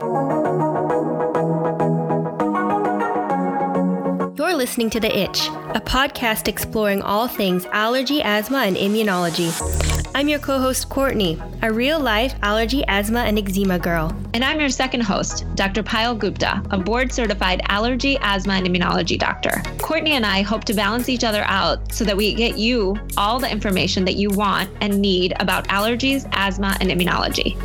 You're listening to The Itch, a podcast exploring all things allergy, asthma, and immunology. I'm your co host, Courtney, a real life allergy, asthma, and eczema girl. And I'm your second host, Dr. Payal Gupta, a board certified allergy, asthma, and immunology doctor. Courtney and I hope to balance each other out so that we get you all the information that you want and need about allergies, asthma, and immunology.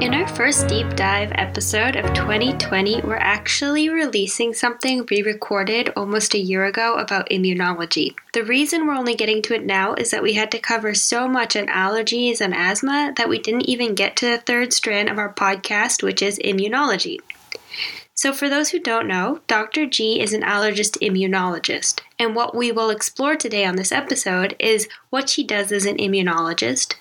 In our first deep dive episode of 2020, we're actually releasing something we recorded almost a year ago about immunology. The reason we're only getting to it now is that we had to cover so much on allergies and asthma that we didn't even get to the third strand of our podcast, which is immunology. So, for those who don't know, Dr. G is an allergist immunologist. And what we will explore today on this episode is what she does as an immunologist,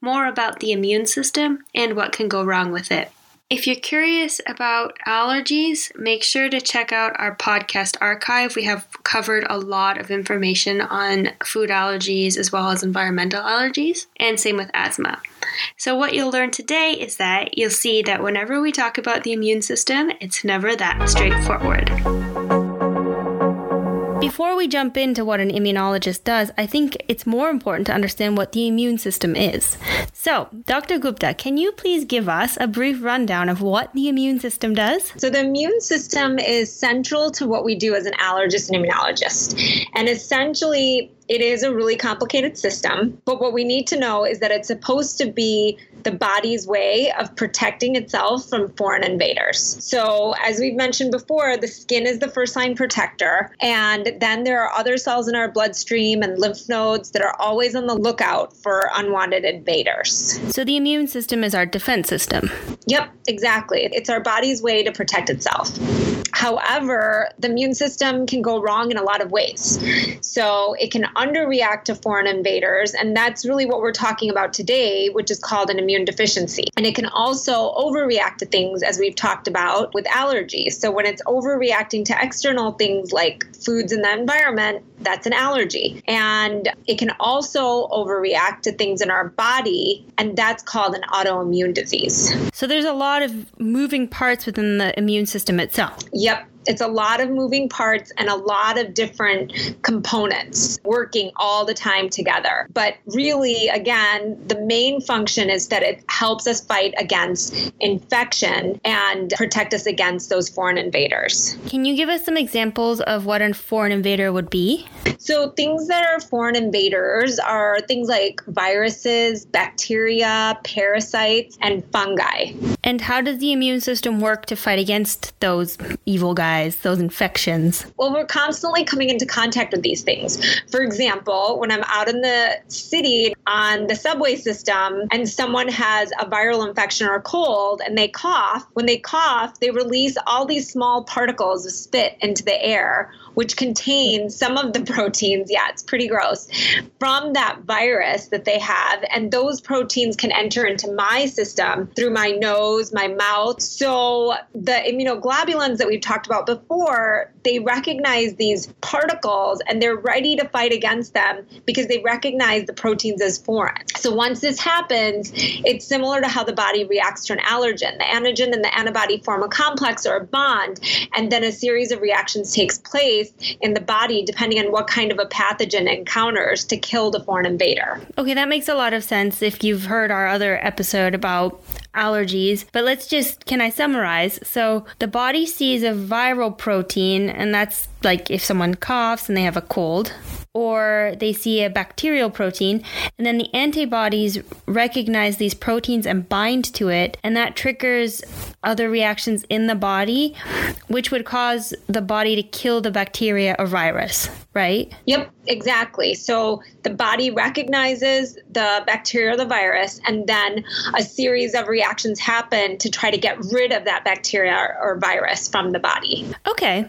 more about the immune system, and what can go wrong with it. If you're curious about allergies, make sure to check out our podcast archive. We have covered a lot of information on food allergies as well as environmental allergies, and same with asthma. So, what you'll learn today is that you'll see that whenever we talk about the immune system, it's never that straightforward. Before we jump into what an immunologist does, I think it's more important to understand what the immune system is. So, Dr. Gupta, can you please give us a brief rundown of what the immune system does? So, the immune system is central to what we do as an allergist and immunologist. And essentially, it is a really complicated system, but what we need to know is that it's supposed to be the body's way of protecting itself from foreign invaders. So, as we've mentioned before, the skin is the first line protector, and then there are other cells in our bloodstream and lymph nodes that are always on the lookout for unwanted invaders. So, the immune system is our defense system. Yep, exactly. It's our body's way to protect itself. However, the immune system can go wrong in a lot of ways. So, it can underreact to foreign invaders, and that's really what we're talking about today, which is called an immune deficiency. And it can also overreact to things, as we've talked about with allergies. So when it's overreacting to external things like foods in the environment, that's an allergy. And it can also overreact to things in our body, and that's called an autoimmune disease. So there's a lot of moving parts within the immune system itself. Yep it's a lot of moving parts and a lot of different components working all the time together. But really, again, the main function is that it helps us fight against infection and protect us against those foreign invaders. Can you give us some examples of what a foreign invader would be? So, things that are foreign invaders are things like viruses, bacteria, parasites, and fungi. And how does the immune system work to fight against those evil guys? Those infections? Well, we're constantly coming into contact with these things. For example, when I'm out in the city on the subway system and someone has a viral infection or a cold and they cough, when they cough, they release all these small particles of spit into the air which contains some of the proteins. Yeah, it's pretty gross from that virus that they have. And those proteins can enter into my system through my nose, my mouth. So the immunoglobulins that we've talked about before, they recognize these particles and they're ready to fight against them because they recognize the proteins as foreign. So once this happens, it's similar to how the body reacts to an allergen. The antigen and the antibody form a complex or a bond, and then a series of reactions takes place place in the body depending on what kind of a pathogen encounters to kill the foreign invader. Okay, that makes a lot of sense if you've heard our other episode about allergies. But let's just, can I summarize? So the body sees a viral protein, and that's like if someone coughs and they have a cold, or they see a bacterial protein, and then the antibodies recognize these proteins and bind to it, and that triggers other reactions in the body, which would cause the body to kill the bacteria or virus, right? Yep, exactly. So the body recognizes the bacteria or the virus, and then a series of reactions happen to try to get rid of that bacteria or virus from the body. Okay.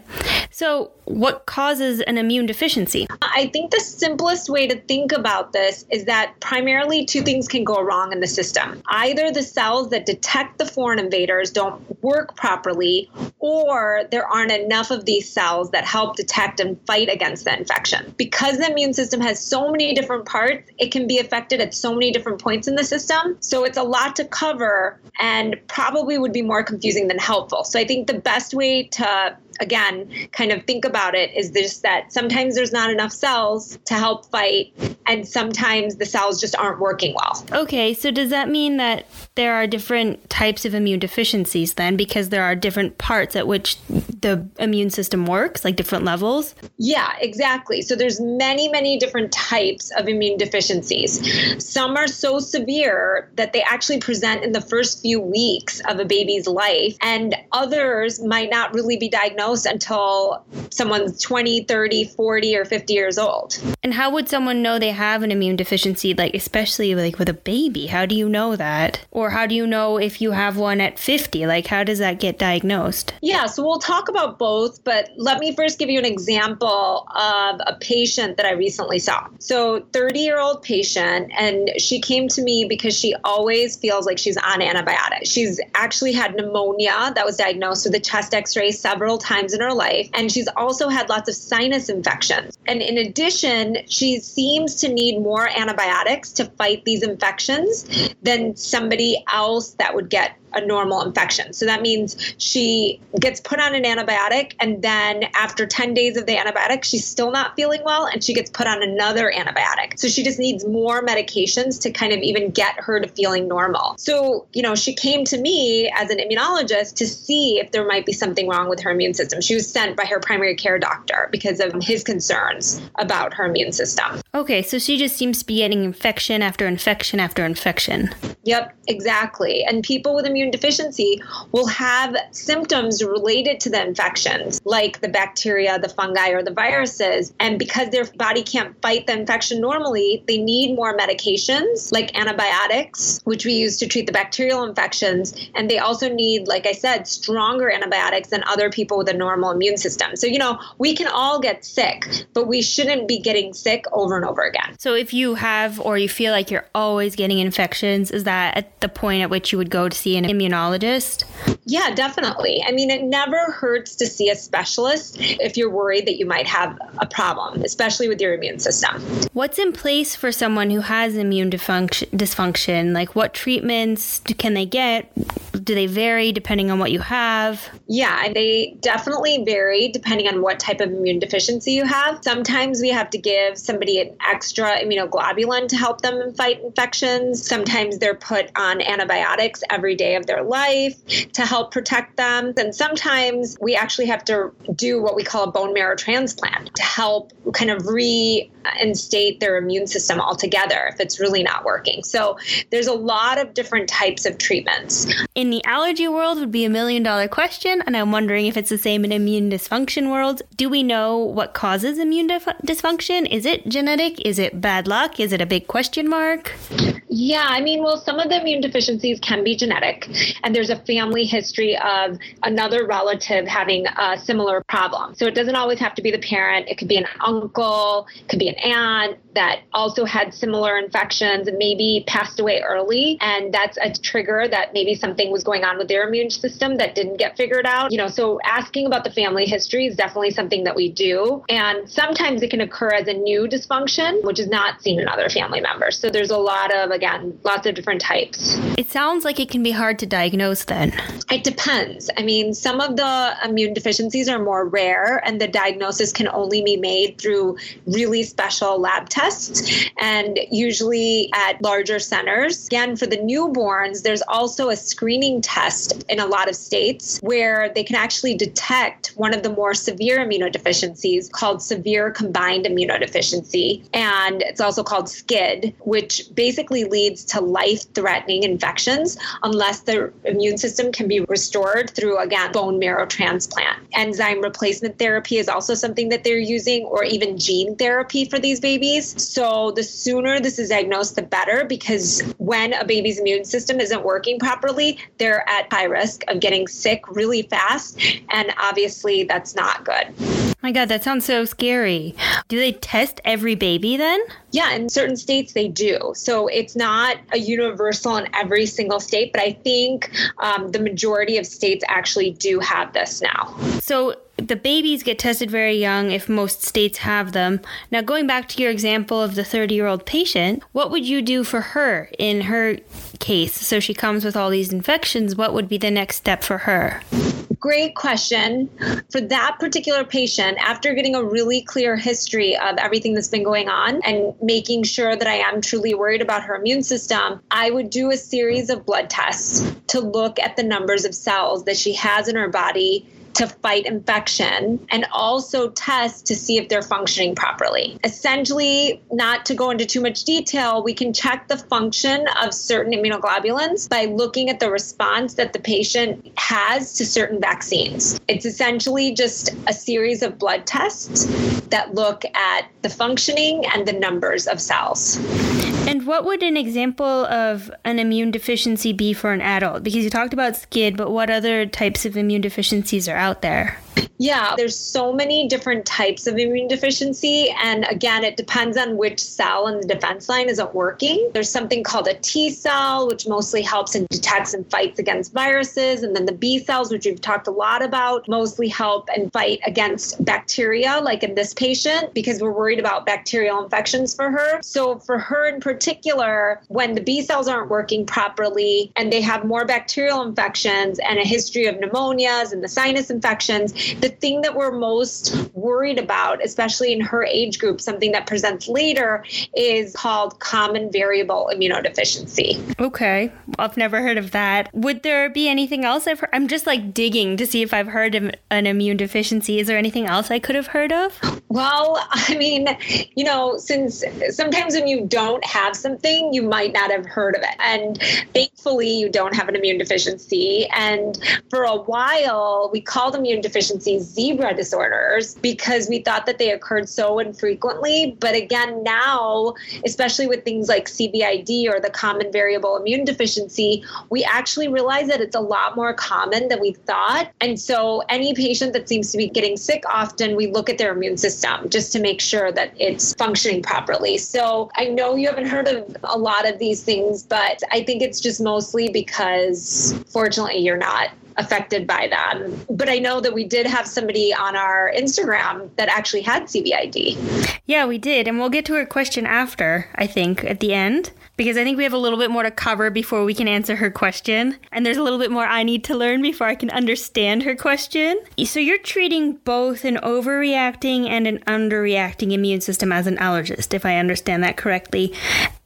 So, what causes an immune deficiency? I think the simplest way to think about this is that primarily two things can go wrong in the system. Either the cells that detect the foreign invaders don't work properly, or there aren't enough of these cells that help detect and fight against the infection. Because the immune system has so many different parts, it can be affected at so many different points in the system. So it's a lot to cover and probably would be more confusing than helpful. So I think the best way to again, kind of think about it is just that sometimes there's not enough cells to help fight, and sometimes the cells just aren't working well. Okay, so does that mean that there are different types of immune deficiencies then because there are different parts at which the immune system works, like different levels? Yeah, exactly. So there's many, many different types of immune deficiencies. Some are so severe that they actually present in the first few weeks of a baby's life, and others might not really be diagnosed until someone's 20, 30, 40, or 50 years old. And how would someone know they have an immune deficiency, like especially like with a baby? How do you know that? Or how do you know if you have one at 50? Like how does that get diagnosed? Yeah, so we'll talk about both, but let me first give you an example of a patient that I recently saw. So 30-year-old patient and she came to me because she always feels like she's on antibiotics. She's actually had pneumonia that was diagnosed with a chest x-ray several times times in her life. And she's also had lots of sinus infections. And in addition, she seems to need more antibiotics to fight these infections than somebody else that would get a normal infection. So that means she gets put on an antibiotic, and then after 10 days of the antibiotic, she's still not feeling well, and she gets put on another antibiotic. So she just needs more medications to kind of even get her to feeling normal. So, you know, she came to me as an immunologist to see if there might be something wrong with her immune system. She was sent by her primary care doctor because of his concerns about her immune system. Okay, so she just seems to be getting infection after infection after infection. Yep, exactly. And people with immune deficiency will have symptoms related to the infections, like the bacteria, the fungi, or the viruses. And because their body can't fight the infection normally, they need more medications like antibiotics, which we use to treat the bacterial infections. And they also need, like I said, stronger antibiotics than other people with a normal immune system. So, you know, we can all get sick, but we shouldn't be getting sick over and over again. So, if you have or you feel like you're always getting infections, is that that at the point at which you would go to see an immunologist? Yeah, definitely. I mean, it never hurts to see a specialist if you're worried that you might have a problem, especially with your immune system. What's in place for someone who has immune dysfunction? Like, what treatments can they get? Do they vary depending on what you have? Yeah, they definitely vary depending on what type of immune deficiency you have. Sometimes we have to give somebody an extra immunoglobulin to help them fight infections. Sometimes they're put on antibiotics every day of their life to help protect them. And sometimes we actually have to do what we call a bone marrow transplant to help kind of reinstate their immune system altogether if it's really not working. So there's a lot of different types of treatments. In the allergy world would be a million dollar question, and I'm wondering if it's the same in immune dysfunction world. Do we know what causes immune dif- dysfunction? Is it genetic? Is it bad luck? Is it a big question mark? Yeah, I mean, well, some of the immune deficiencies can be genetic, and there's a family history of another relative having a similar problem. So it doesn't always have to be the parent, it could be an uncle, it could be an aunt that also had similar infections and maybe passed away early. And that's a trigger that maybe something was going on with their immune system that didn't get figured out. You know, so asking about the family history is definitely something that we do. And sometimes it can occur as a new dysfunction, which is not seen in other family members. So there's a lot of, again, lots of different types. It sounds like it can be hard to diagnose then. It depends. I mean, some of the immune deficiencies are more rare, and the diagnosis can only be made through really special lab tests and usually at larger centers. Again, for the newborns, there's also a screening test in a lot of states where they can actually detect one of the more severe immunodeficiencies called severe combined immunodeficiency. And it's also called SCID, which basically leads to life threatening infections unless the immune system can be restored through, again, bone marrow transplant. Enzyme replacement therapy is also something that they're using, or even gene therapy for these babies. So the sooner this is diagnosed, the better, because when a baby's immune system isn't working properly, they're at high risk of getting sick really fast. And obviously, that's not good. My God, that sounds so scary. Do they test every baby then? Yeah, in certain states they do. So it's not a universal in every single state, but I think um, the majority of states actually do have this now. So the babies get tested very young if most states have them. Now, going back to your example of the 30 year old patient, what would you do for her in her case? So she comes with all these infections. What would be the next step for her? Great question. For that particular patient, after getting a really clear history of everything that's been going on and making sure that I am truly worried about her immune system, I would do a series of blood tests to look at the numbers of cells that she has in her body to fight infection and also test to see if they're functioning properly. Essentially, not to go into too much detail, we can check the function of certain immunoglobulins by looking at the response that the patient has to certain vaccines. It's essentially just a series of blood tests that look at the functioning and the numbers of cells. And what would an example of an immune deficiency be for an adult? Because you talked about SCID, but what other types of immune deficiencies are out there? Yeah, there's so many different types of immune deficiency. And again, it depends on which cell in the defense line isn't working. There's something called a T cell, which mostly helps and detects and fights against viruses. And then the B cells, which we've talked a lot about, mostly help and fight against bacteria, like in this patient, because we're worried about bacterial infections for her. So for her in particular, when the B cells aren't working properly and they have more bacterial infections and a history of pneumonias and the sinus infections, the thing that we're most worried about, especially in her age group, something that presents later, is called common variable immunodeficiency. Okay. I've never heard of that. Would there be anything else I've heard? I'm just like digging to see if I've heard of an immune deficiency. Is there anything else I could have heard of? Well, I mean, you know, since sometimes when you don't have something, you might not have heard of it. And thankfully, you don't have an immune deficiency. And for a while, we called immune deficiency zebra disorders because we thought that they occurred so infrequently. But again, now, especially with things like CVID or the common variable immune deficiency, we actually realize that it's a lot more common than we thought. And so, any patient that seems to be getting sick often, we look at their immune system just to make sure that it's functioning properly. So, I know you haven't heard of a lot of these things, but I think it's just mostly because fortunately you're not affected by that. But I know that we did have somebody on our Instagram that actually had CVID. Yeah, we did. And we'll get to her question after, I think, at the end because I think we have a little bit more to cover before we can answer her question. And there's a little bit more I need to learn before I can understand her question. So you're treating both an overreacting and an underreacting immune system as an allergist, if I understand that correctly.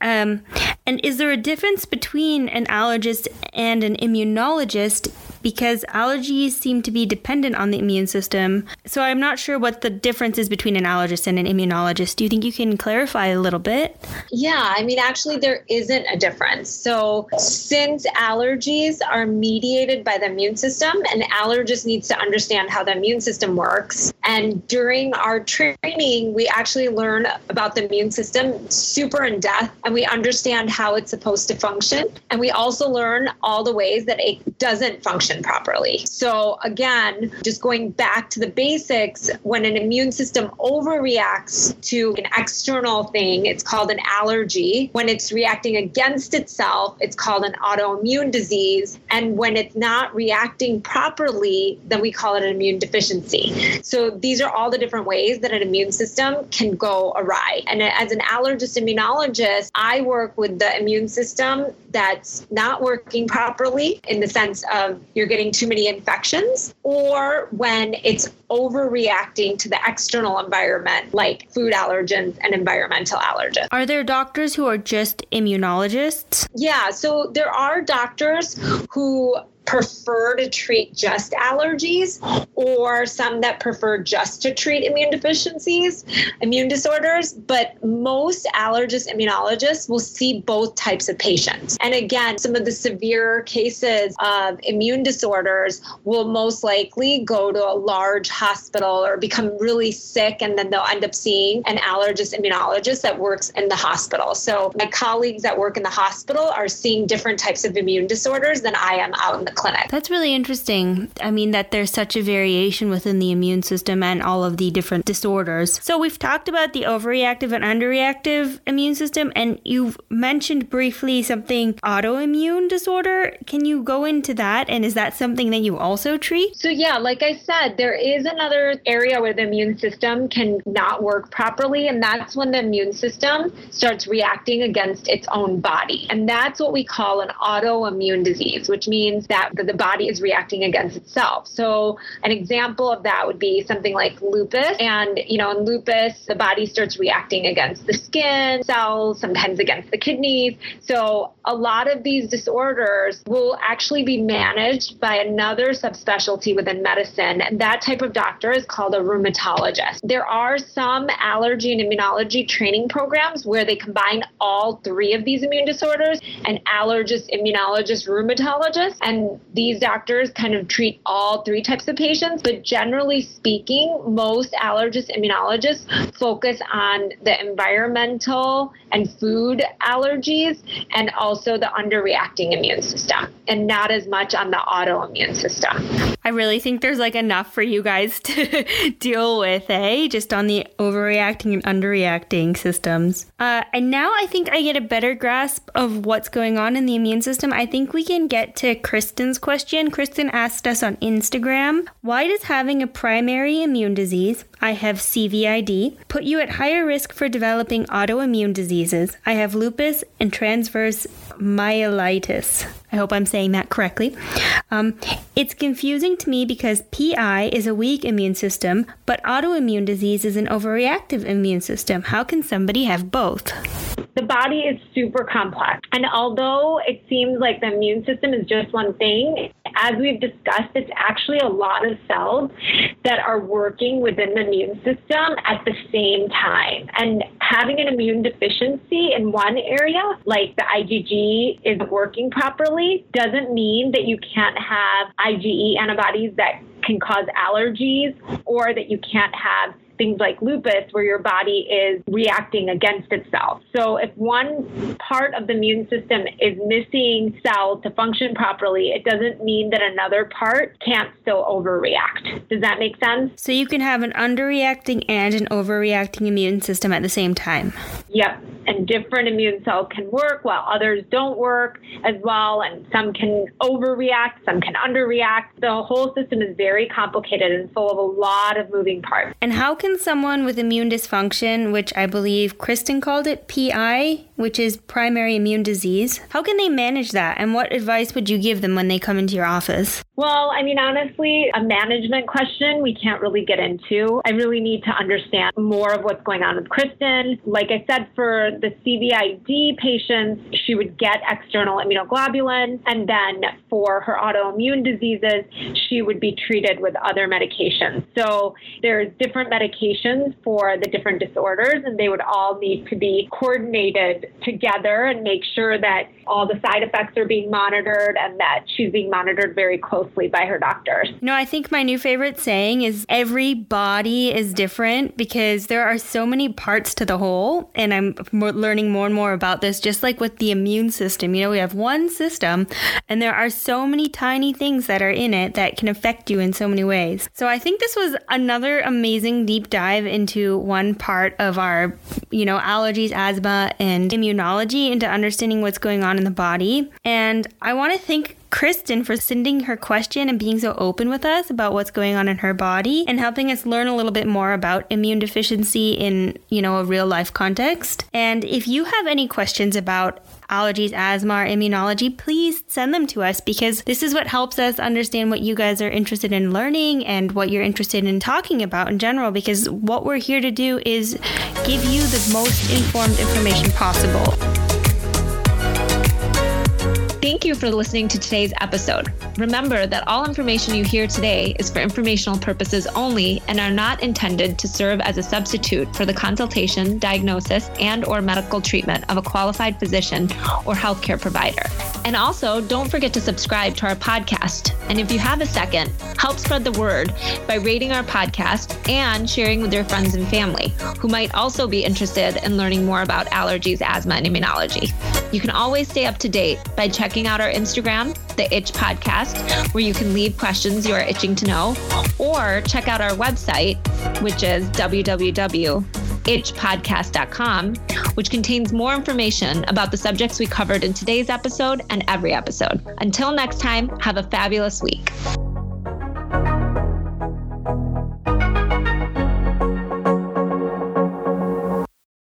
Um, and is there a difference between an allergist and an immunologist? Because allergies seem to be dependent on the immune system. So I'm not sure what the difference is between an allergist and an immunologist. Do you think you can clarify a little bit? Yeah, I mean, actually, there isn't a difference. So since allergies are mediated by the immune system, an allergist needs to understand how the immune system works. And during our training, we actually learn about the immune system super in depth and we understand how it's supposed to function. And we also learn all the ways that it doesn't function properly. So, again, just going back to the basics, when an immune system overreacts to an external thing, it's called an allergy. When it's reacting against itself, it's called an autoimmune disease. And when it's not reacting properly, then we call it an immune deficiency. So, these are all the different ways that an immune system can go awry. And as an allergist immunologist, I work with the immune system that's not working properly in the sense of you're getting too many infections or when it's overreacting to the external environment like food allergens and environmental allergens. Are there doctors who are just immunologists? Yeah, so there are doctors who prefer to treat just allergies or some that prefer just to treat immune deficiencies, immune disorders. But most allergist immunologists will see both types of patients. And again, some of the severe cases of immune disorders will most likely go to a large hospital or become really sick, and then they'll end up seeing an allergist immunologist that works in the hospital. So my colleagues that work in the hospital are seeing different types of immune disorders than I am out in the clinic. That's really interesting. I mean, that there's such a variation within the immune system and all of the different disorders. So, we've talked about the overreactive and underreactive immune system, and you've mentioned briefly something autoimmune disorder. Can you go into that? And is that something that you also treat? So, yeah, like I said, there is another area where the immune system can not work properly, and that's when the immune system starts reacting against its own body. And that's what we call an autoimmune disease, which means that the body is reacting against itself. So, an example of that would be something like lupus. And, you know, in lupus, the body starts reacting against the skin cells, sometimes against the kidneys. So, a lot of these disorders will actually be managed by another subspecialty within medicine. And that type of doctor is called a rheumatologist. There are some allergy and immunology training programs where they combine all three of these immune disorders an allergist, immunologist, rheumatologist. And these doctors kind of treat all three types of patients. But generally speaking, most allergists, immunologists focus on the environmental and food allergies and also the underreacting immune system and not as much on the autoimmune system. I really think there's like enough for you guys to deal with, eh? Just on the overreacting and underreacting systems. Uh, and now I think I get a better grasp of what's going on in the immune system. I think we can get to Kristen's question. Kristen asked us on Instagram Why does having a primary immune disease, I have CVID, put you at higher risk for developing autoimmune diseases? I have lupus and transverse myelitis. I hope I'm saying that correctly. Um, it's confusing to me because PI is a weak immune system, but autoimmune disease is an overreactive immune system. How can somebody have both? The body is super complex. And although it seems like the immune system is just one thing, as we've discussed, it's actually a lot of cells that are working within the immune system at the same time. And having an immune deficiency in one area, like the IgG isn't working properly, doesn't mean that you can't have IgE antibodies that can cause allergies or that you can't have things like lupus where your body is reacting against itself. So if one part of the immune system is missing cells to function properly, it doesn't mean that another part can't still overreact. Does that make sense? So you can have an underreacting and an overreacting immune system at the same time. Yep. And different immune cells can work while others don't work as well. And some can overreact, some can underreact. The whole system is very complicated and full of a lot of moving parts. And how can someone with immune dysfunction, which I believe Kristen called it PI, which is primary immune disease, how can they manage that? And what advice would you give them when they come into your office? Well, I mean, honestly, a management question we can't really get into. I really need to understand more of what's going on with Kristen. Like I said, for the CVID patients, she would get external immunoglobulin. And then for her autoimmune diseases, she would be treated with other medications. So there's different medications for the different disorders, and they would all need to be coordinated together and make sure that all the side effects are being monitored and that she's being monitored very closely by her doctors. No, I think my new favorite saying is every body is different because there are so many parts to the whole. And I'm learning more and more about this, just like with the immune system. You know, we have one system and there are so many tiny things that are in it that can affect you in so many ways. So I think this was another amazing deep dive into one part of our, you know, allergies, asthma, and immunology into understanding what's going on in the body. And I want to thank Kristen for sending her question and being so open with us about what's going on in her body and helping us learn a little bit more about immune deficiency in, you know, a real life context. And if you have any questions about allergies, asthma, or immunology, please send them to us because this is what helps us understand what you guys are interested in learning and what you're interested in talking about in general. Because what we're here to do is give you the most informed information possible. Thank you for listening to today's episode. Remember that all information you hear today is for informational purposes only and are not intended to serve as a substitute for the consultation, diagnosis, and or medical treatment of a qualified physician or healthcare provider. And also, don't forget to subscribe to our podcast. And if you have a second, help spread the word by rating our podcast and sharing with your friends and family who might also be interested in learning more about allergies, asthma, and immunology. You can always stay up to date by checking checking out our Instagram, The Itch Podcast, where you can leave questions you are itching to know, or check out our website, which is www.itchpodcast.com, which contains more information about the subjects we covered in today's episode and every episode. Until next time, have a fabulous week.